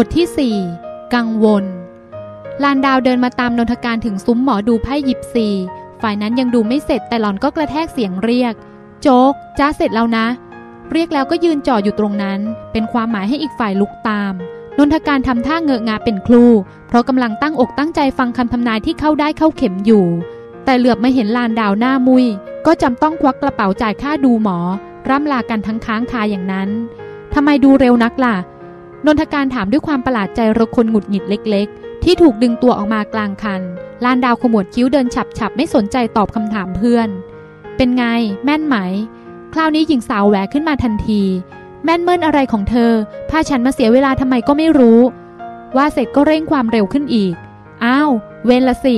บทที่4กังวล ลานดาวเดินมาตามนนทการถึงซุ้มหมอดูไพ่ยิบซีฝ่ายนั้นยังดูไม่เสร็จแต่หลอนก็กระแทกเสียงเรียก โจ๊กจ้าเสร็จแล้วนะ เรียกแล้วก็ยืนจ่ออยู่ตรงนั้น เป็นความหมายให้อีกฝ่ายลุกตาม นนทการทำท่าเงอะงาเป็นครู เพราะกำลังตั้งอกตั้งใจฟังคำทำนายที่เข้าได้เข้าเข็มอยู่ แต่เหลือบมาเห็นลานดาวหน้ามุย ก็จำต้องควักกระเป๋าจ่ายค่าดูหมอ ร่ำลากันทั้งค้างคาอย่างนั้นทำไมดูเร็วนักล่ะ นนทการถามด้วยความประหลาดใจระคนหงุดหงิดเล็ก ๆ ที่ถูกดึงตัวออกมากลางคัน ลานดาวขมวดคิ้วเดินฉับๆ ไม่สนใจตอบคำถามเพื่อน เป็นไง แม่นไหม คราวนี้หญิงสาวแหวกขึ้นมาทันที แม่นเมินอะไรของเธอ พาฉันมาเสียเวลาทำไมก็ไม่รู้ ว่าเสร็จก็เร่งความเร็วขึ้นอีก อ้าว เวนละสิ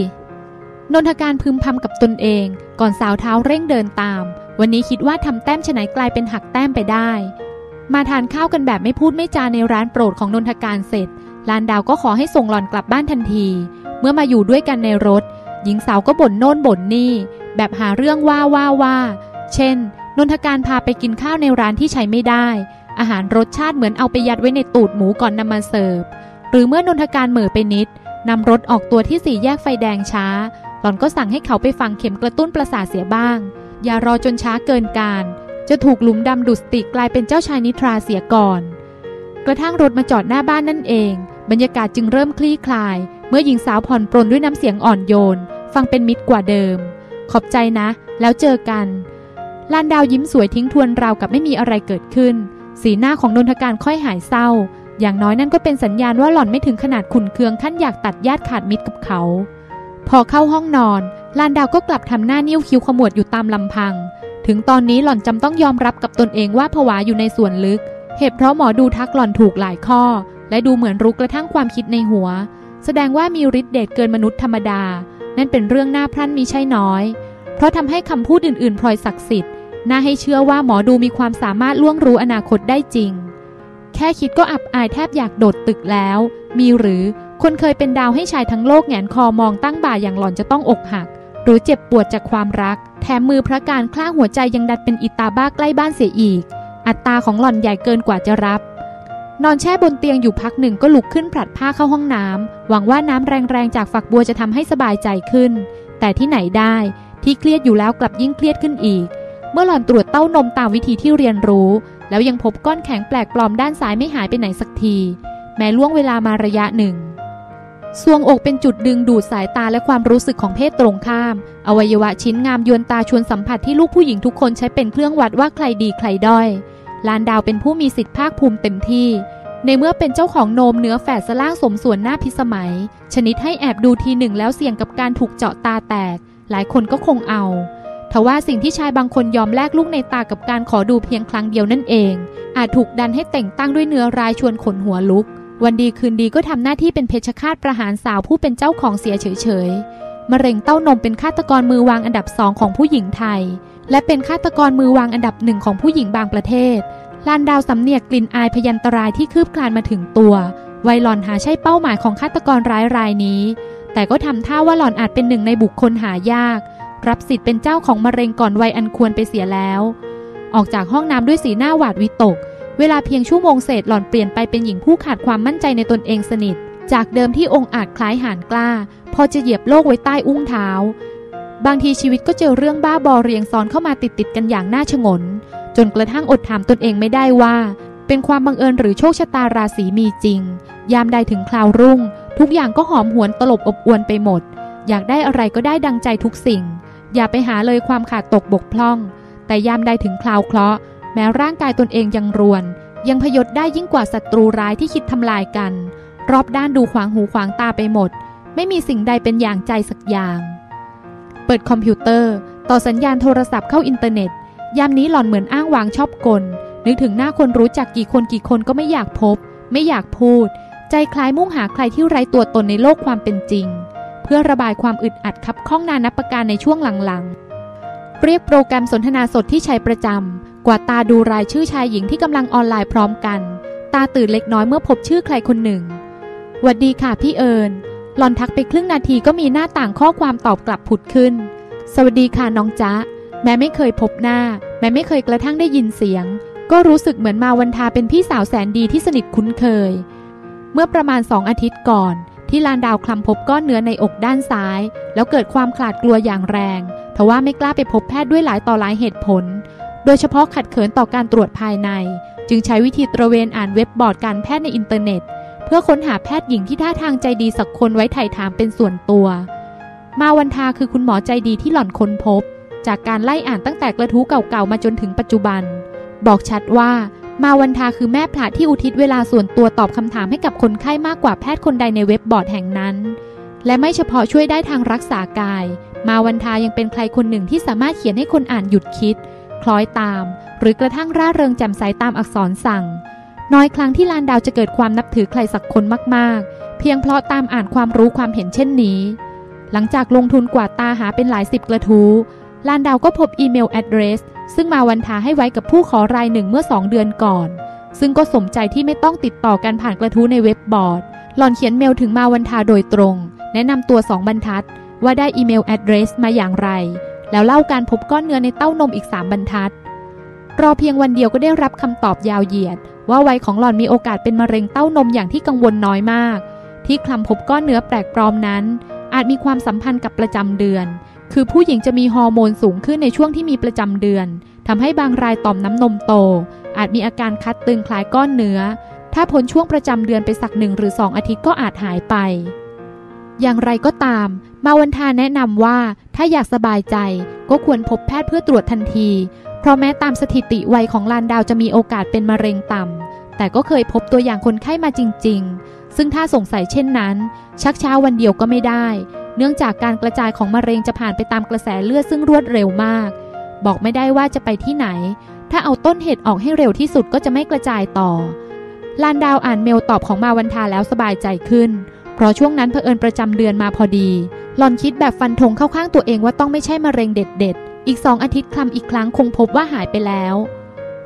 นนทการพึมพำกับตนเอง ก่อนสาวเท้าเร่งเดินตาม วันนี้คิดว่าทำแต้มฉนัยกลายเป็นหักแต้มไปได้ มาทานข้าวกันแบบไม่พูดไม่จาในร้านโปรดของนนทการเสร็จ ลานดาวก็ขอให้ส่งหล่อนกลับบ้านทันที เมื่อมาอยู่ด้วยกันในรถ หญิงสาวก็บ่นโน่นบ่นนี่ แบบหาเรื่องว่าว่าว่า เช่น นนทการพาไปกินข้าวในร้านที่ใช้ไม่ได้ อาหารรสชาติเหมือนเอาไปยัดไว้ในตูดหมูก่อนนำมาเสิร์ฟ หรือเมื่อนนทการเหม่อไปนิดนำรถออกตัวที่สี่แยกไฟแดงช้า หล่อนก็สั่งให้เขาไปฟังเข็มกระตุ้นประสาทเสียบ้าง อย่ารอจนช้าเกินการ จะถูกหลุมดำดุสติกลายเป็นเจ้าชายนิทราเสียก่อน กระทั่งรถมาจอดหน้าบ้านนั่นเอง บรรยากาศจึงเริ่มคลี่คลาย เมื่อหญิงสาวผ่อนปรนด้วยน้ำเสียงอ่อนโยน ฟังเป็นมิตรกว่าเดิม ขอบใจนะ แล้วเจอกันลานดาวยิ้มสวยทิ้งทวนราวกับไม่มีอะไรเกิดขึ้น สีหน้าของนนทการค่อยหายเศร้า อย่างน้อยนั่นก็เป็นสัญญาณว่าหล่อนไม่ถึงขนาดขุนเคืองขั้นอยากตัดญาติขาดมิตรกับเขา พอเข้าห้องนอนลานดาวก็กลับทำหน้านิ้วคิ้วขมวดอยู่ตามลำพัง ถึงตอนนี้หล่อนจำต้องยอมรับกับตนเองว่าผวาอยู่ในส่วนลึก เหตุเพราะหมอดูทักหล่อนถูกหลายข้อ และดูเหมือนรู้กระทั่งความคิดในหัว แสดงว่ามีฤทธิ์เดชเกินมนุษย์ธรรมดา นั่นเป็นเรื่องน่าพรั่นมีใช่น้อย เพราะทำให้คำพูดอื่นๆพลอยศักดิ์สิทธิ์น่าให้เชื่อว่าหมอดูมีความสามารถล่วงรู้อนาคตได้จริง แค่คิดก็อับอายแทบอยากโดดตึกแล้ว มีหรือคนเคยเป็นดาวให้ชายทั้งโลกแงนคอมองตั้งบ่าอย่างหล่อนจะต้องอกหัก รือเจ็บปวดจากความรัก แถมมือพระการคล้าหัวใจยังดัดเป็นอิตาบ้าใกล้บ้านเสียอีก อัตราของหล่อนใหญ่เกินกว่าจะรับ นอนแช่บนเตียงอยู่พักหนึ่งก็ลุกขึ้นผลัดผ้าเข้าห้องน้ำหวังว่าน้ำแรงๆจากฝักบัวจะทำให้สบายใจขึ้น แต่ที่ไหนได้ ที่เครียดอยู่แล้วกลับยิ่งเครียดขึ้นอีก เมื่อหล่อนตรวจเต้านมตามวิธีที่เรียนรู้ แล้วยังพบก้อนแข็งแปลกปลอมด้านซ้ายไม่หายไปไหนสักที แม้ล่วงเวลามาระยะหนึ่ง ซวงอกเป็นจุดดึงดูดสายตาและความรู้สึกของเพศตรงข้าม อวัยวะชิ้นงามยวนตาชวนสัมผัสที่ลูกผู้หญิงทุกคนใช้เป็นเครื่องวัดว่าใครดีใครด้อย ลานดาวเป็นผู้มีสิทธิภาคภูมิเต็มที่ ในเมื่อเป็นเจ้าของโนมเนื้อแฝดสล่างสมส่วนหน้าพิสมัย ชนิดให้แอบดูทีหนึ่งแล้วเสี่ยงกับการถูกเจาะตาแตก หลายคนก็คงเอาทว่าสิ่งที่ชายบางคนยอมแลกลูกในตากับการขอดูเพียงครั้งเดียวนั่นเอง อาจถูกดันให้แต่งตั้งด้วยเนื้อรายชวนขนหัวลุก วันดีคืนดีก็ทำหน้าที่เป็นเพชฌฆาตประหารสาวผู้เป็นเจ้าของเสียเฉยๆ มะเร็งเต้านมเป็นฆาตกรมือวางอันดับสองของผู้หญิงไทย และเป็นฆาตกรมือวางอันดับหนึ่งของผู้หญิงบางประเทศ ลานดาวสำเนียกกลิ่นอายพยันตรายที่คืบคลานมาถึงตัว ไวหลอนหาใช่เป้าหมายของฆาตกรร้ายรายนี้ แต่ก็ทำท่าว่าหลอนอาจเป็นหนึ่งในบุคคลหายาก รับสิทธิ์เป็นเจ้าของมะเร็งก่อนวัยอันควรไปเสียแล้ว ออกจากห้องน้ำด้วยสีหน้าหวาดวิตก เวลาเพียงชั่วโมงเศษหล่อนเปลี่ยนไปเป็นหญิงผู้ขาดความมั่นใจในตนเองสนิท จากเดิมที่องค์อาจคล้ายหานกล้า พอจะเหยียบโลกไว้ใต้อุ้งเท้า บางทีชีวิตก็เจอเรื่องบ้าบอเรียงซ้อนเข้ามาติดติดๆกันอย่างน่าชงน จนกระทั่งอดถามตนเองไม่ได้ว่า เป็นความบังเอิญหรือโชคชะตาราศีมีจริง ยามใดถึงคราวรุ่ง ทุกอย่างก็หอมหวนตลบอบอวนไปหมด อยากได้อะไรก็ได้ดังใจทุกสิ่ง อย่าไปหาเลยความขาดตกบกพร่อง แต่ยามใดถึงคราวเคราะห์ ม้ร่างกายตนเองยังรวน ยังพยศได้ยิ่งกว่าศัตรูร้ายที่คิดทำลายกัน รอบด้านดูขวางหูขวางตาไปหมด ไม่มีสิ่งใดเป็นอย่างใจสักอย่าง เปิดคอมพิวเตอร์ ต่อสัญญาณโทรศัพท์เข้าอินเทอร์เน็ต ยามนี้หล่อนเหมือนอ้างวางชอบกล นึกถึงหน้าคนรู้จักกี่คนกี่คนก็ไม่อยากพบ ไม่อยากพูด ใจคล้ายมุ่งหาใครที่ไร้ตัวตนในโลกความเป็นจริง เพื่อระบายความอึดอัดคับข้องนานับประการในช่วงหลังๆเรียกโปรแกรมสนทนาสดที่ใช้ประจำ กว่าตาดูรายชื่อชายหญิงที่กำลังออนไลน์พร้อมกัน ตาตื่นเล็กน้อยเมื่อพบชื่อใครคนหนึ่งหวัดดีค่ะพี่เอิญหลอนทักไปครึ่งนาทีก็มีหน้าต่างข้อความตอบกลับผุดขึ้น สวัสดีค่ะน้องจ๊ะ แม้ไม่เคยพบหน้า แม้ไม่เคยกระทั่งได้ยินเสียง ก็รู้สึกเหมือนมาวันทาเป็นพี่สาวแสนดีที่สนิทคุ้นเคย เมื่อประมาณสองอาทิตย์ก่อน ที่ลานดาวคลำพบก้อนเนื้อในอกด้านซ้าย แล้วเกิดความขลาดกลัวอย่างแรงทว่าไม่กล้าไปพบแพทย์ด้วยหลายต่อหลายเหตุผล โดยเฉพาะขัดเขินต่อการตรวจภายใน จึงใช้วิธีตระเวนอ่านเว็บบอร์ดการแพทย์ในอินเทอร์เน็ต เพื่อค้นหาแพทย์หญิงที่ท่าทางใจดีสักคนไว้ไถ่ถามเป็นส่วนตัว มาวันทาคือคุณหมอใจดีที่หล่อนค้นพบ จากการไล่อ่านตั้งแต่กระทู้เก่าๆมาจนถึงปัจจุบัน บอกชัดว่ามาวันทาคือแม่พระที่อุทิศเวลาส่วนตัวตอบคำถามให้กับคนไข้มากกว่าแพทย์คนใดในเว็บบอร์ดแห่งนั้น และไม่เฉพาะช่วยได้ทางรักษากาย มาวันทายังเป็นใครคนหนึ่งที่สามารถเขียนให้คนอ่านหยุดคิด คล้อยตาม หรือกระทั่งร่าเริงแจ่มใสตามอักษรสั่ง น้อยครั้งที่ลานดาวจะเกิดความนับถือใครสักคนมากๆ เพียงเพราะตามอ่านความรู้ความเห็นเช่นนี้ หลังจากลงทุนกวาดตาหาเป็นหลายสิบกระทู้ลานดาวก็พบ email address ซึ่งมาวันทาให้ไว้กับผู้ขอรายหนึ่งเมื่อสองเดือนก่อน ซึ่งก็สมใจที่ไม่ต้องติดต่อกันผ่านกระทู้ในเว็บบอร์ด หล่อนเขียนเมลถึงมาวันทาโดยตรง แนะนำตัวสองบรรทัด ว่าได้ email address มาอย่างไร แล้วเล่าการพบก้อนเนื้อในเต้านมอีกสามบรรทัด รอเพียงวันเดียวก็ได้รับคำตอบยาวเหยียด ว่าวัยของหล่อนมีโอกาสเป็นมะเร็งเต้านมอย่างที่กังวลน้อยมาก ที่คลำพบก้อนเนื้อแปลกปลอมนั้น อาจมีความสัมพันธ์กับประจำเดือน คือผู้หญิงจะมีฮอร์โมนสูงขึ้นในช่วงที่มีประจำเดือนทำให้บางรายต่อมน้ำนมโต อาจมีอาการคัดตึงคล้ายก้อนเนื้อ ถ้าพ้นช่วงประจำเดือนไปสักหนึ่งหรือสองอาทิตย์ก็อาจหายไป อย่างไรก็ตาม มาวันทาแนะนำว่าถ้าอยากสบายใจก็ควรพบแพทย์เพื่อตรวจทันที เพราะแม้ตามสถิติวัยของลานดาวจะมีโอกาสเป็นมะเร็งต่ำ แต่ก็เคยพบตัวอย่างคนไข้มาจริง ๆ ซึ่งถ้าสงสัยเช่นนั้น ชักช้าวันเดียวก็ไม่ได้ เนื่องจากการกระจายของมะเร็งจะผ่านไปตามกระแสเลือดซึ่งรวดเร็วมาก บอกไม่ได้ว่าจะไปที่ไหน ถ้าเอาต้นเหตุออกให้เร็วที่สุดก็จะไม่กระจายต่อลานดาวอ่านเมลตอบของมาวันทาแล้วสบายใจขึ้น เพราะช่วงนั้นเผอิญประจำเดือนมาพอดี หลอนคิดแบบฟันธงเข้าข้างตัวเองว่าต้องไม่ใช่มะเร็งเด็ดๆ อีกสองอาทิตย์คลำอีกครั้งคงพบว่าหายไปแล้ว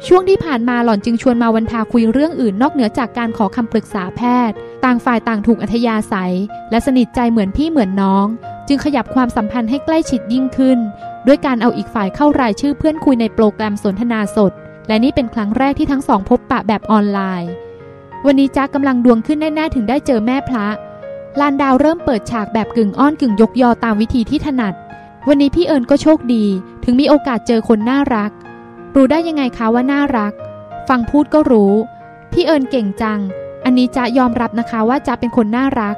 ช่วงที่ผ่านมาหล่อนจึงชวนมาวันทาคุยเรื่องอื่นนอกเหนือจากการขอคำปรึกษาแพทย์ ต่างฝ่ายต่างถูกอัธยาศัย และสนิทใจเหมือนพี่เหมือนน้อง จึงขยับความสัมพันธ์ให้ใกล้ชิดยิ่งขึ้น ด้วยการเอาอีกฝ่ายเข้ารายชื่อเพื่อนคุยในโปรแกรมสนทนาสด และนี่เป็นครั้งแรกที่ทั้งสองพบปะแบบออนไลน์วันนี้จ้ากำลังดวงขึ้นแน่ ๆ ถึงได้เจอแม่พระ ลานดาวเริ่มเปิดฉากแบบกึ่งอ้อนกึ่งยกยอตามวิธีที่ถนัด วันนี้พี่เอิญก็โชคดี ถึงมีโอกาสเจอคนน่ารัก รู้ได้ยังไงคะว่าน่ารัก ฟังพูดก็รู้ พี่เอิญเก่งจัง อันนี้จะยอมรับนะคะว่าจะเป็นคนน่ารัก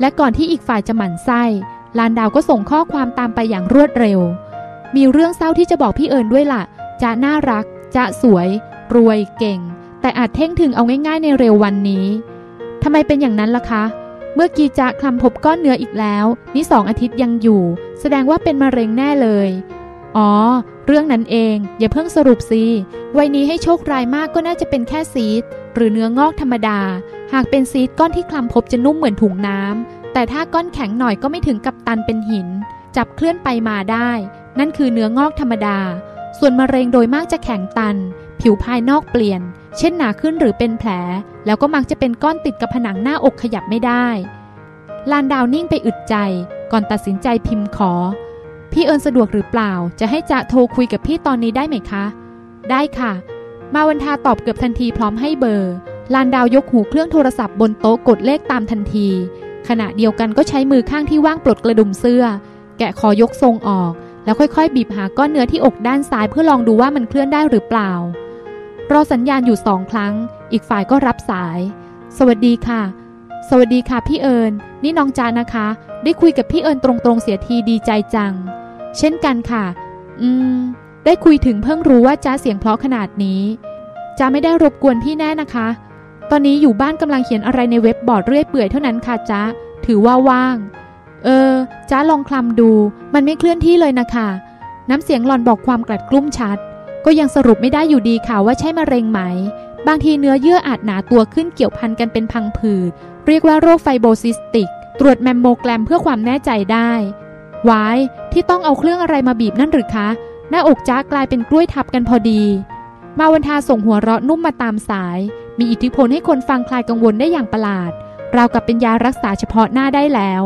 และก่อนที่อีกฝ่ายจะหมั่นไส้ ลานดาวก็ส่งข้อความตามไปอย่างรวดเร็ว มีเรื่องเศร้าที่จะบอกพี่เอิญด้วยล่ะ จะน่ารัก จะสวย รวยเก่ง แต่อาจเท่งถึงเอาง่ายๆในเร็ววันนี้ทำไมเป็นอย่างนั้นล่ะคะ เมื่อกีจะคลำพบก้อนเนื้ออีกแล้ว นี่สองอาทิตย์ยังอยู่ แสดงว่าเป็นมะเร็งแน่เลย อ๋อ เรื่องนั้นเอง อย่าเพิ่งสรุปสิวัยนี้ให้โชคร้ายมากก็น่าจะเป็นแค่ซีดหรือเนื้องอกธรรมดา หากเป็นซีดก้อนที่คลำพบจะนุ่มเหมือนถุงน้ำแต่ถ้าก้อนแข็งหน่อยก็ไม่ถึงกับตันเป็นหิน จับเคลื่อนไปมาได้ นั่นคือเนื้องอกธรรมดา ส่วนมะเร็งโดยมากจะแข็งตัน ผิวภายนอกเปลี่ยน เช่นหนาขึ้นหรือเป็นแผล แล้วก็มักจะเป็นก้อนติดกับผนังหน้าอกขยับไม่ได้ ลานดาวนิ่งไปอึดใจ ก่อนตัดสินใจพิมพ์ขอ พี่เอิญสะดวกหรือเปล่า จะให้จะโทรคุยกับพี่ตอนนี้ได้ไหมคะ ได้ค่ะ มาวันทาตอบเกือบทันทีพร้อมให้เบอร์ ลานดาวยกหูเครื่องโทรศัพท์บนโต๊ะกดเลขตามทันที ขณะเดียวกันก็ใช้มือข้างที่ว่างปลดกระดุมเสื้อ แกะคอยกทรงออก แล้วค่อยๆ บีบหาก้อนเนื้อที่อกด้านซ้ายเพื่อลองดูว่ามันเคลื่อนได้หรือเปล่ารอสัญญาณอยู่สองครั้ง อีกฝ่ายก็รับสาย สวัสดีค่ะ สวัสดีค่ะพี่เอิญนี่น้องจานะคะ ได้คุยกับพี่เอิญตรงๆเสียทีดีใจจัง เช่นกันค่ะ อืม ได้คุยถึงเพิ่งรู้ว่าจ้าเสียงเพราะขนาดนี้จ้าไม่ได้รบกวนพี่แน่นะคะ ตอนนี้อยู่บ้านกำลังเขียนอะไรในเว็บบอร์ดเรื่อยเปื่อยเท่านั้นค่ะจ้าถือว่าว่าง เออจ้าลองคลำดู มันไม่เคลื่อนที่เลยนะคะ น้ำเสียงหล่อนบอกความกลัดกลุ้มชัด ก็ยังสรุปไม่ได้อยู่ดีค่ะว่าใช่มะเร็งไหม บางทีเนื้อเยื่ออาจหนาตัวขึ้นเกี่ยวพันกันเป็นพังผืด เรียกว่าโรค fibrocystic ตรวจแมมโมแกรมเพื่อความแน่ใจได้ ว้ายที่ต้องเอาเครื่องอะไรมาบีบนั่นหรือคะ หน้าอกจ้ากลายเป็นกล้วยทับกันพอดี มาวันทาส่งหัวเราะนุ่มมาตามสาย มีอิทธิพลให้คนฟังคลายกังวลได้อย่างประหลาด ราวกับเป็นยารักษาเฉพาะหน้าได้แล้ว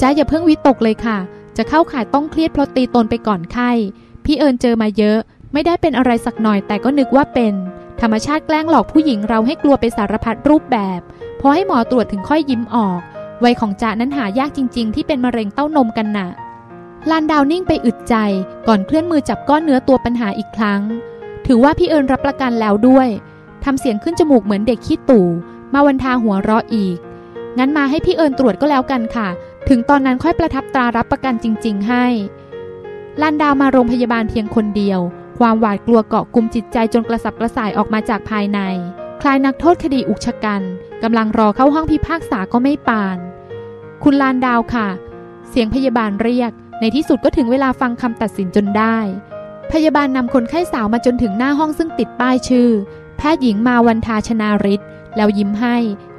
จ้าอย่าเพิ่งวิตกเลยค่ะ จะเข้าข่ายต้องเครียดเพราะตีตนไปก่อนไข้ พี่เอิญเจอมาเยอะ ไม่ได้เป็นอะไรสักหน่อยแต่ก็นึกว่าเป็น ธรรมชาติแกล้งหลอกผู้หญิงเราให้กลัวไปสารพัดรูปแบบพอให้หมอตรวจถึงค่อยยิ้มออก วัยของจ่านั้นหายากจริง ๆ ที่เป็นมะเร็งเต้านมกันนะ่ะลานดาวนิ่งไปอึดใจ ก่อนเคลื่อนมือจับก้อนเนื้อตัวปัญหาอีกครั้ง ถือว่าพี่เอิญรับประกันแล้วด้วยทำเสียงขึ้นจมูกเหมือนเด็กขี้ตู่ มาวันทาหัวเราะอีก งั้นมาให้พี่เอิญตรวจก็แล้วกันค่ะ ถึงตอนนั้นค่อยประทับตรารับประกันจริง ๆ ให้ลานดาวมาโรงพยาบาลเพียงคนเดียว ความหวาดกลัวเกาะกลุ่มจิตใจจนกระสับกระส่ายออกมาจากภายใน คลายนักโทษคดีอุกชะกันกำลังรอเข้าห้องพิพากษาก็ไม่ปาน คุณลานดาวค่ะ เสียงพยาบาลเรียก ในที่สุดก็ถึงเวลาฟังคำตัดสินจนได้ พยาบาลนำคนไข้สาวมาจนถึงหน้าห้องซึ่งติดป้ายชื่อ แพทย์หญิงมาวันทาชนาริศแล้วยิ้มให้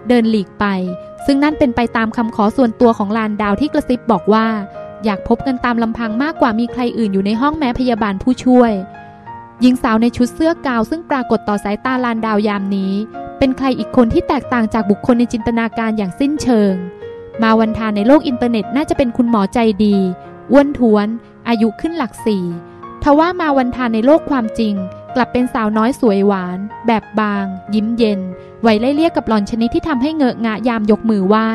เดินหลีกไป ซึ่งนั่นเป็นไปตามคำขอส่วนตัวของลานดาวที่กระซิบบอกว่าอยากพบกันตามลำพังมากกว่ามีใครอื่นอยู่ในห้องแม้พยาบาลผู้ช่วย หญิงสาวในชุดเสื้อกาวน์ซึ่งปรากฏต่อสายตาลานดาวยามนี้ เป็นใครอีกคนที่แตกต่างจากบุคคลในจินตนาการอย่างสิ้นเชิง มาวันทาในโลกอินเทอร์เน็ตน่าจะเป็นคุณหมอใจดีอ้วนท้วน อายุขึ้นหลักสี่ทว่ามาวันทาในโลกความจริง กลับเป็นสาวน้อยสวยหวาน แบบบาง ยิ้มเย็นวัยไล่เลี่ยกับหล่อนชนิดที่ทำให้เงอะงะยามยกมือไหว้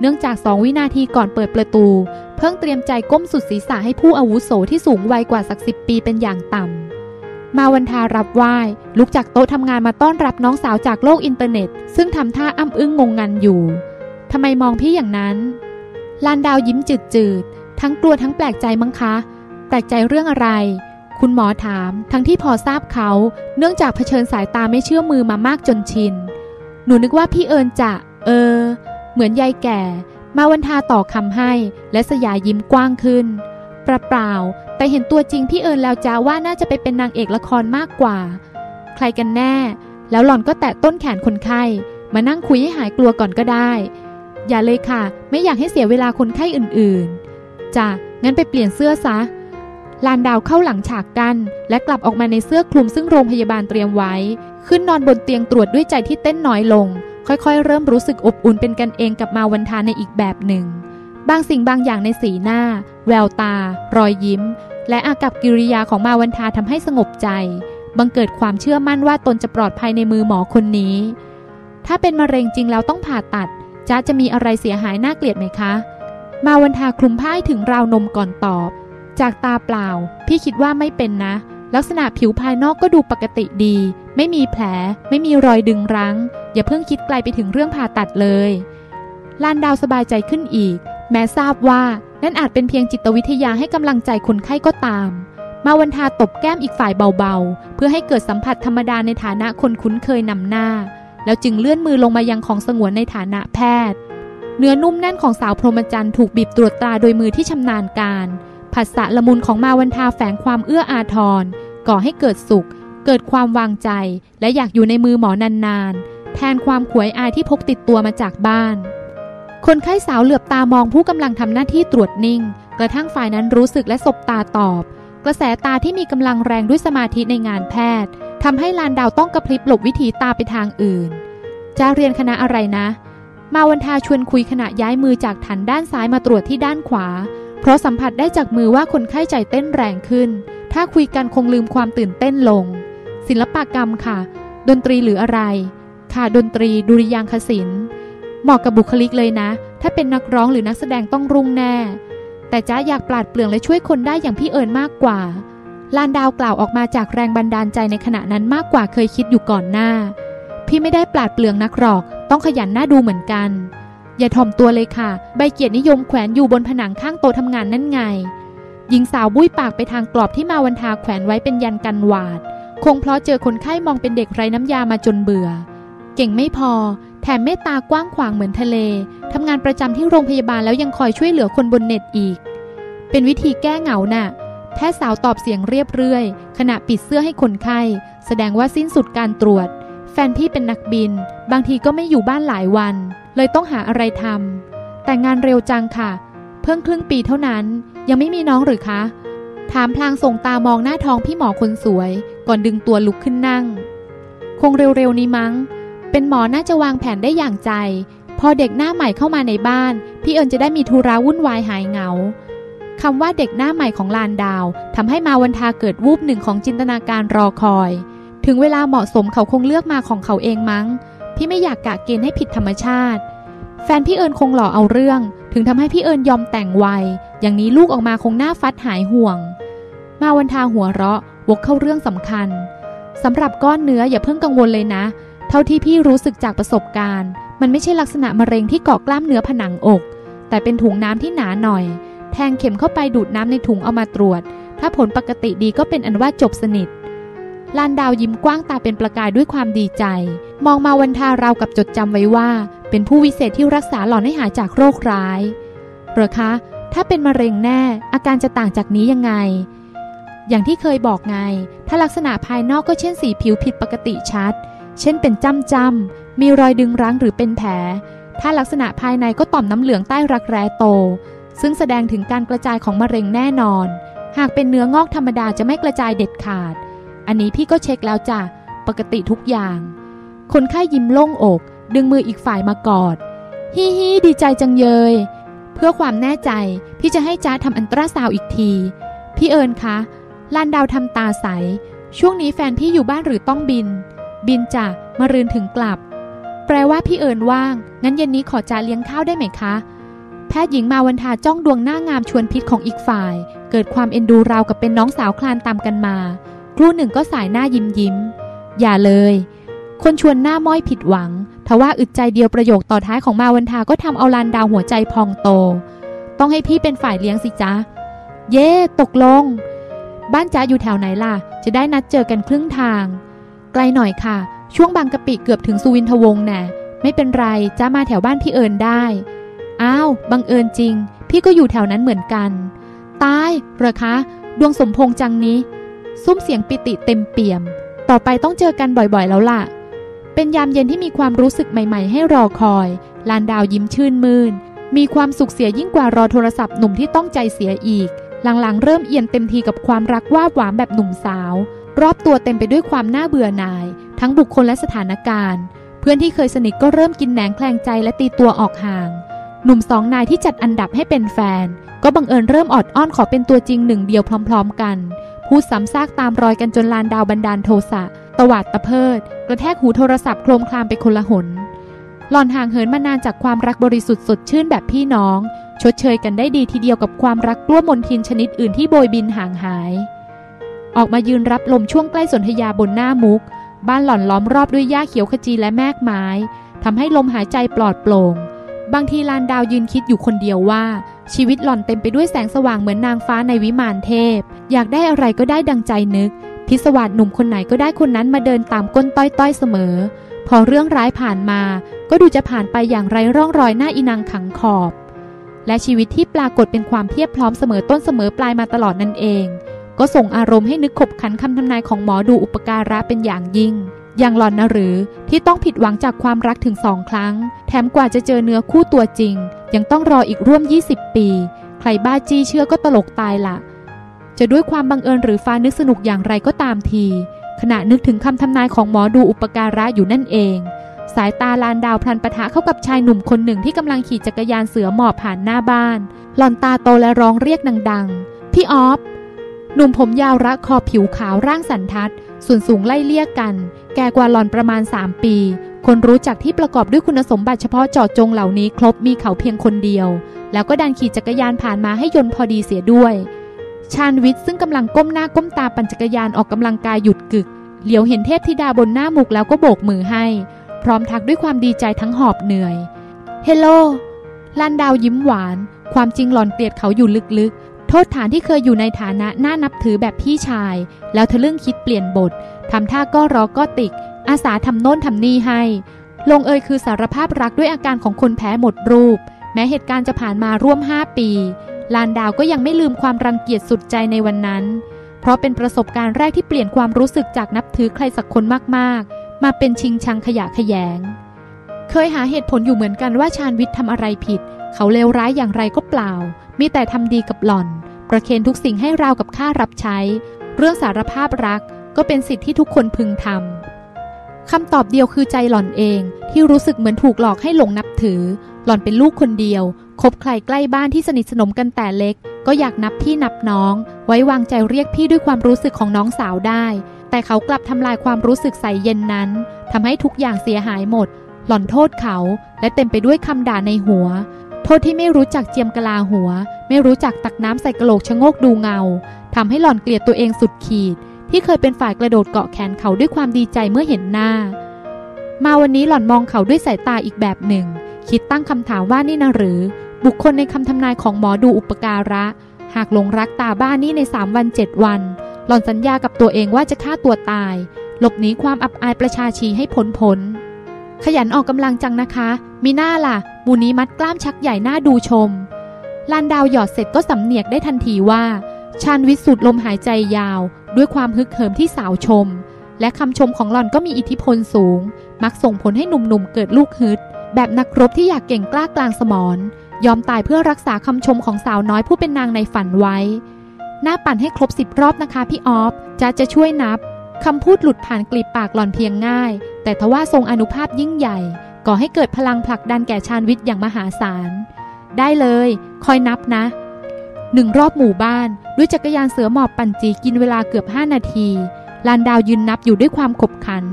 เนื่องจากสองวินาทีก่อนเปิดประตู เพิ่งเตรียมใจก้มสุดศีรษะให้ผู้อาวุโสที่สูงวัยกว่าสักสิบปีเป็นอย่างต่ำ มาวันทารับไหว้ ลุกจากโต๊ะทำงานมาต้อนรับน้องสาวจากโลกอินเทอร์เน็ต ซึ่งทำท่าอ้ำอึ้งงงงันอยู่ทำไมมองพี่อย่างนั้น ลานดาวยิ้มจืดจืดทั้งกลัวทั้งแปลกใจมั้งคะ แปลกใจเรื่องอะไร คุณหมอถาม ทั้งที่พอทราบเขา เนื่องจากเผชิญสายตาไม่เชื่อมือมามากจนชิน หนูนึกว่าพี่เอิญจะ เออ เหมือนยายแก่ มาวันทาต่อคำให้ และสยายยิ้มกว้างขึ้น เปล่าๆแต่เห็นตัวจริงพี่เอิญแล้วจ้าว่าน่าจะไปเป็นนางเอกละครมากกว่า ใครกันแน่ แล้วหล่อนก็แตะต้นแขนคนไข้ มานั่งคุยให้หายกลัวก่อนก็ได้ อย่าเลยค่ะ ไม่อยากให้เสียเวลาคนไข้อื่นๆจ้ะงั้นไปเปลี่ยนเสื้อซะลานดาวเข้าหลังฉากกัน และกลับออกมาในเสื้อคลุมซึ่งโรงพยาบาลเตรียมไว้ ขึ้นนอนบนเตียงตรวจด้วยใจที่เต้นน้อยลง ค่อยๆ เริ่มรู้สึกอบอุ่นเป็นกันเองกับมาวันทาในอีกแบบหนึ่ง บางสิ่งบางอย่างในสีหน้า แววตา รอยยิ้ม และอากับกิริยาของมาวันทาทำให้สงบใจ บังเกิดความเชื่อมั่นว่าตนจะปลอดภัยในมือหมอคนนี้ ถ้าเป็นมะเร็งจริงแล้วต้องผ่าตัดจ้าจะมีอะไรเสียหายน่าเกลียดไหมคะ มาวันทาคลุมผ้าถึงราวนมก่อนตอบ จากตาเปล่า พี่คิดว่าไม่เป็นนะ ลักษณะผิวภายนอกก็ดูปกติดี ไม่มีแผล ไม่มีรอยดึงรั้ง อย่าเพิ่งคิดไกลไปถึงเรื่องผ่าตัดเลยลานดาวสบายใจขึ้นอีก แม้ทราบว่านั่นอาจเป็นเพียงจิตวิทยาให้กำลังใจคนไข้ก็ตาม มาวันทาตบแก้มอีกฝ่ายเบาๆ เพื่อให้เกิดสัมผัสธรรมดาในฐานะคนคุ้นเคยนำหน้า แล้วจึงเลื่อนมือลงมายังของสงวนในฐานะแพทย์ เนื้อนุ่มแน่นของสาวพรหมจรรย์ถูกบีบตรวจตราโดยมือที่ชำนาญการผัสสะละมุนของมาวันทาแฝงความเอื้ออาทรก่อให้เกิดสุข เกิดความวางใจ และอยากอยู่ในมือหมอนานๆ แทนความขวยอายที่พกติดตัวมาจากบ้าน คนไข้สาวเหลือบตามองผู้กำลังทำหน้าที่ตรวจนิ่ง กระทั่งฝ่ายนั้นรู้สึกและสบตาตอบ กระแสตาที่มีกำลังแรงด้วยสมาธิในงานแพทย์ทำให้ลานดาวต้องกระพริบหลบวิถีตาไปทางอื่น จะเรียนคณะอะไรนะ มาวันทาชวนคุยขณะย้ายมือจากฐานด้านซ้ายมาตรวจที่ด้านขวา เพราะสัมผัสได้จากมือว่าคนไข้ใจเต้นแรงขึ้น ถ้าคุยกันคงลืมความตื่นเต้นลง ศิลปกรรมค่ะ ดนตรีหรืออะไร ค่ะดนตรีดุริยางคศิลป์ เหมาะกับบุคลิกเลยนะ ถ้าเป็นนักร้องหรือนักแสดงต้องรุ่งแน่ แต่จ้าอยากปราดเปรื่องและช่วยคนได้อย่างพี่เอิญมากกว่า ลานดาวกล่าวออกมาจากแรงบันดาลใจในขณะนั้นมากกว่าเคยคิดอยู่ก่อนหน้า พี่ไม่ได้ปราดเปลืองนักหรอก ต้องขยันหน้าดูเหมือนกัน อย่าถ่อมตัวเลยค่ะ ใบเกียรตินิยมแขวนอยู่บนผนังข้างโต๊ะทำงานนั่นไง หญิงสาวบุ้ยปากไปทางกรอบที่มาวันทาแขวนไว้เป็นยันกันหวาด คงเพราะเจอคนไข้มองเป็นเด็กไร้น้ำยามาจนเบื่อ เก่งไม่พอ แถมเมตตากว้างขวางเหมือนทะเล ทำงานประจำที่โรงพยาบาลแล้วยังคอยช่วยเหลือคนบนเน็ตอีก เป็นวิธีแก้เหงาน่ะ แพทย์สาวตอบเสียงเรียบเรื่อย ขณะปิดเสื้อให้คนไข้ แสดงว่าสิ้นสุดการตรวจ แฟนพี่เป็นนักบิน บางทีก็ไม่อยู่บ้านหลายวัน เลยต้องหาอะไรทำ แต่งานเร็วจังค่ะ เพิ่งครึ่งปีเท่านั้น ยังไม่มีน้องหรือคะ ถามพลางส่งตามองหน้าท้องพี่หมอคนสวย ก่อนดึงตัวลุกขึ้นนั่ง คงเร็วๆนี้มั้ง เป็นหมอน่าจะวางแผนได้อย่างใจ พอเด็กหน้าใหม่เข้ามาในบ้าน พี่เอิญจะได้มีธุระวุ่นวายหายเหงาคำว่าเด็กหน้าใหม่ของลานดาวทำให้มาวันทาเกิดวูบหนึ่งของจินตนาการรอคอย ถึงเวลาเหมาะสมเขาคงเลือกมาของเขาเองมั้ง พี่ไม่อยากกะเกณฑ์ให้ผิดธรรมชาติ แฟนพี่เอิญคงหล่อเอาเรื่อง ถึงทำให้พี่เอิญยอมแต่งไวอย่างนี้ลูกออกมาคงหน้าฟัดหายห่วง มาวันทาหัวเราะวกเข้าเรื่องสำคัญสำหรับก้อนเนื้ออย่าเพิ่งกังวลเลยนะ ท่าที่พี่รู้สึกจากประสบการณ์ มันไม่ใช่ลักษณะมะเร็งที่เกาะกล้ามเนื้อผนังอก แต่เป็นถุงน้ำที่หนาหน่อย แทงเข็มเข้าไปดูดน้ำในถุงเอามาตรวจ ถ้าผลปกติดีก็เป็นอันว่าจบสนิทลานดาวยิ้มกว้างตาเป็นประกายด้วยความดีใจ มองมาวันทาราวกับจดจำไว้ว่า เป็นผู้วิเศษที่รักษาหล่อนให้หายจากโรคร้ายเหรอคะ ถ้าเป็นมะเร็งแน่ อาการจะต่างจากนี้ยังไง อย่างที่เคยบอกไง ถ้าลักษณะภายนอกก็เช่นสีผิวผิดปกติชัด เช่นเป็นจ้ำจ้ำมีรอยดึงรั้งหรือเป็นแผล ถ้าลักษณะภายในก็ต่อมน้ำเหลืองใต้รักแร้โต ซึ่งแสดงถึงการกระจายของมะเร็งแน่นอน หากเป็นเนื้องอกธรรมดาจะไม่กระจายเด็ดขาด อันนี้พี่ก็เช็คแล้วจ้ะ ปกติทุกอย่าง คนไข้ยยิ้มโล่งอก ดึงมืออีกฝ่ายมากอด ฮิฮิดีใจจังเยย เพื่อความแน่ใจ พี่จะให้จ้าทำอันตราซาวอีกที พี่เอิญคะลานดาวทำตาใส ช่วงนี้แฟนพี่อยู่บ้านหรือต้องบิน บินจ้ะมารืนถึงกลับ แปลว่าพี่เอิญว่าง งั้นเย็นนี้ขอจ้าเลี้ยงข้าวได้ไหมคะ แพทย์หญิงมาวันทาจ้องดวงหน้างามชวนพิษของอีกฝ่าย เกิดความเอ็นดูราวกับเป็นน้องสาวคลานตามกันมา ครู่หนึ่งก็สายหน้ายิ้มยิ้ม อย่าเลย คนชวนหน้าม้อยผิดหวัง ทว่าอึดใจเดียวประโยคต่อท้ายของมาวันทาก็ทำเอาลานดาวหัวใจพองโต ต้องให้พี่เป็นฝ่ายเลี้ยงสิจ๊ะ เย่ตกลง บ้านจ้าอยู่แถวไหนล่ะ จะได้นัดเจอกันครึ่งทาง ไกลหน่อยค่ะ ช่วงบางกะปิเกือบถึงสุวินทวงศ์แน่ไม่เป็นไรจ้ามาแถวบ้านพี่เอิญได้ อ้าว บังเอิญจริง พี่ก็อยู่แถวนั้นเหมือนกัน ตายเหรอคะ ดวงสมพงษ์จังนี้ ซุ้มเสียงปิติเต็มเปี่ยม ต่อไปต้องเจอกันบ่อยๆแล้วล่ะ เป็นยามเย็นที่มีความรู้สึกใหม่ ๆ ให้รอคอย ลานดาวยิ้มชื่นมื่น มีความสุขเสียยิ่งกว่ารอโทรศัพท์หนุ่มที่ต้องใจเสียอีก หลังๆ เริ่มเอียนเต็มทีกับความรักว่าหวานแบบหนุ่มสาว รอบตัวเต็มไปด้วยความน่าเบื่อหน่าย ทั้งบุคคลและสถานการณ์ เพื่อนที่เคยสนิทก็เริ่มกินแหนงแคลงใจและตีตัวออกห่าง หนุ่มสองนายที่จัดอันดับให้เป็นแฟน ก็บังเอิญเริ่มออดอ้อนขอเป็นตัวจริงหนึ่งเดียวพร้อม ๆ กันพูดซ้ำซากตามรอยกันจนลานดาวบันดาลโทสะตวาดตะเพิด กระแทกหูโทรศัพท์โครมคลามไปคนละหน หล่อนห่างเหินมานานจากความรักบริสุทธิ์สดชื่นแบบพี่น้อง ชดเชยกันได้ดีทีเดียวกับความรักกล้วมนทินชนิดอื่นที่โบยบินห่างหาย ออกมายืนรับลมช่วงใกล้สนธยาบนหน้ามุก บ้านหล่อนล้อมรอบด้วยหญ้าเขียวขจีและแมกไม้ทำให้ลมหายใจปลอดโปร่ง บางทีลานดาวยืนคิดอยู่คนเดียวว่า ชีวิตหล่อนเต็มไปด้วยแสงสว่างเหมือนนางฟ้าในวิมานเทพ อยากได้อะไรก็ได้ดังใจนึก พิศวาสหนุ่มคนไหนก็ได้คนนั้นมาเดินตามก้นต้อยๆเสมอ พอเรื่องร้ายผ่านมา ก็ดูจะผ่านไปอย่างไร้ร่องรอยหน้าอินังขังขอบ และชีวิตที่ปรากฏเป็นความเพียบพร้อมเสมอต้นเสมอปลายมาตลอดนั่นเอง ก็ส่งอารมณ์ให้นึกขบขันคำทำนายของหมอดูอุปการะเป็นอย่างยิ่ง อย่างหลอนนะหรือที่ต้องผิดหวังจากความรักถึงสองครั้ง แถมกว่าจะเจอเนื้อคู่ตัวจริง ยังต้องรออีกร่วม 20 ปี ใครบ้าจี้เชื่อก็ตลกตายละจะด้วยความบังเอิญหรือฟ้านึกสนุกอย่างไรก็ตามที ขณะนึกถึงคำทำนายของหมอดูอุปการะอยู่นั่นเอง สายตาลานดาวพลันปะทะเข้ากับชายหนุ่มคนหนึ่งที่กำลังขี่จักรยานเสือหมอบผ่านหน้าบ้าน หล่อนตาโตและร้องเรียกดังๆ พี่ออฟ หนุ่มผมยาวระคอผิวขาวร่างสันทัด ส่วนสูงไล่เลี่ยกกัน แก่กว่าหลอนประมาณ 3 ปี คนรู้จักที่ประกอบด้วยคุณสมบัติเฉพาะเจาะจงเหล่านี้ครบมีเขาเพียงคนเดียว แล้วก็ดันขี่จักรยานผ่านมาให้ยนพอดีเสียด้วย ชาญวิทย์ซึ่งกำลังก้มหน้าก้มตาปั่นจักรยานออกกำลังกายหยุดกึก เหลียวเห็นเทพธิดาบนหน้ามุกแล้วก็โบกมือให้ พร้อมทักด้วยความดีใจทั้งหอบเหนื่อย เฮลโลลันดาวยิ้มหวาน ความจริงหลอนเกลียดเขาอยู่ลึกๆ ทษฐานที่เคยอยู่ในฐานะน่านับถือแบบพี่ชาย แล้วทะลึ่งคิดเปลี่ยนบททำท่าก็รอก็ติก อาสาทำโน่นทำนี่ให้ ลงเอยคือสารภาพรักด้วยอาการของคนแพ้หมดรูป แม้เหตุการณ์จะผ่านมาร่วม 5 ปี ลานดาวก็ยังไม่ลืมความรังเกียจสุดใจในวันนั้น เพราะเป็นประสบการณ์แรกที่เปลี่ยนความรู้สึกจากนับถือใครสักคนมากๆ มาเป็นชิงชังขยะขยง เคยหาเหตุผลอยู่เหมือนกันว่าชาญวิทย์ทำอะไรผิด เขาเลวร้ายอย่างไรก็เปล่า มีแต่ทำดีกับหล่อน ประเคนทุกสิ่งให้ราวกับค่ารับใช้ เรื่องสารภาพรักก็เป็นสิทธิที่ทุกคนพึงทำคำตอบเดียวคือใจหล่อนเองที่รู้สึกเหมือนถูกหลอกให้หลงนับถือ หล่อนเป็นลูกคนเดียว คบใครใกล้บ้านที่สนิทสนมกันแต่เล็ก ก็อยากนับพี่นับน้อง ไว้วางใจเรียกพี่ด้วยความรู้สึกของน้องสาวได้ แต่เขากลับทำลายความรู้สึกใสเย็นนั้นทำให้ทุกอย่างเสียหายหมด หล่อนโทษเขา และเต็มไปด้วยคำด่าในหัว โทษที่ไม่รู้จักเจียมกะลาหัว ไม่รู้จักตักน้ำใส่กระโหลกชะโงกดูเงาทำให้หล่อนเกลียดตัวเองสุดขีด ที่เคยเป็นฝ่ายกระโดดเกาะแขนเขาด้วยความดีใจเมื่อเห็นหน้า มาวันนี้หล่อนมองเขาด้วยสายตาอีกแบบหนึ่ง คิดตั้งคำถามว่านี่นะหรือ บุคคลในคำทำนายของหมอดูอุปการะ หากหลงรักตาบ้านนี่ในสามวันเจ็ดวัน หล่อนสัญญากับตัวเองว่าจะฆ่าตัวตาย หลบหนีความอับอายประชาชีให้พ้นพ้นขยันออกกำลังจังนะคะ มีหน้าล่ะ มูนี้มัดกล้ามชักใหญ่หน้าดูชม ลานดาวหยอดเสร็จก็สำเนียกได้ทันทีว่าชาญวิทย์สูดลมหายใจยาว ด้วยความฮึกเหิมที่สาวชม และคำชมของหล่อนก็มีอิทธิพลสูง มักส่งผลให้หนุ่มๆเกิดลูกฮึด แบบนักรบที่อยากเก่งกล้ากลางสมรยอมตายเพื่อรักษาคำชมของสาวน้อยผู้เป็นนางในฝันไว้ หน้าปั่นให้ครบสิบรอบนะคะพี่ออฟจะจะช่วยนับคำพูดหลุดผ่านกลีบปากหล่อนเพียงง่าย แต่ทว่าทรงอนุภาพยิ่งใหญ่ ก่อให้เกิดพลังผลักดันแก่ชาญวิทย์อย่างมหาศาล ได้เลย คอยนับนะหนึ่งรอบหมู่บ้านด้วยจักรยานเสือหมอบปั่นจีกินเวลาเกือบ 5 นาที ลานดาวยืนนับอยู่ด้วยความขบขัน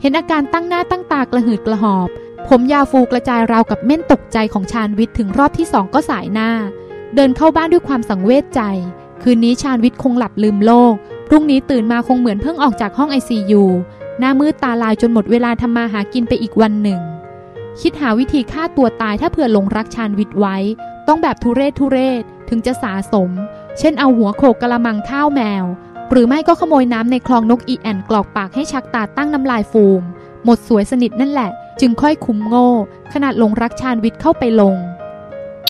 เห็นอาการตั้งหน้าตั้งตากระหืดกระหอบ ผมยาวฟูกระจายราวกับเม่นตกใจของชาญวิทย์ถึงรอบที่สองก็สายหน้า เดินเข้าบ้านด้วยความสังเวชใจ คืนนี้ชาญวิทย์คงหลับลืมโลก พรุ่งนี้ตื่นมาคงเหมือนเพิ่งออกจากห้องไอซียูหน้ามืดตาลายจนหมดเวลาทำมาหากินไปอีกวันหนึ่ง คิดหาวิธีฆ่าตัวตายถ้าเผื่อลงรักชานวิทย์ไว้ ต้องแบบทุเรศทุเรศถึงจะสาสม เช่นเอาหัวโขกกระมังข้าวแมว หรือไม่ก็ขโมยน้ำในคลองนกอีแอนกรอกปากให้ชักตาตั้งน้ำลายฟูม หมดสวยสนิทนั่นแหละ จึงค่อยคุ้มโง่ ขนาดลงรักชานวิทย์เข้าไปลง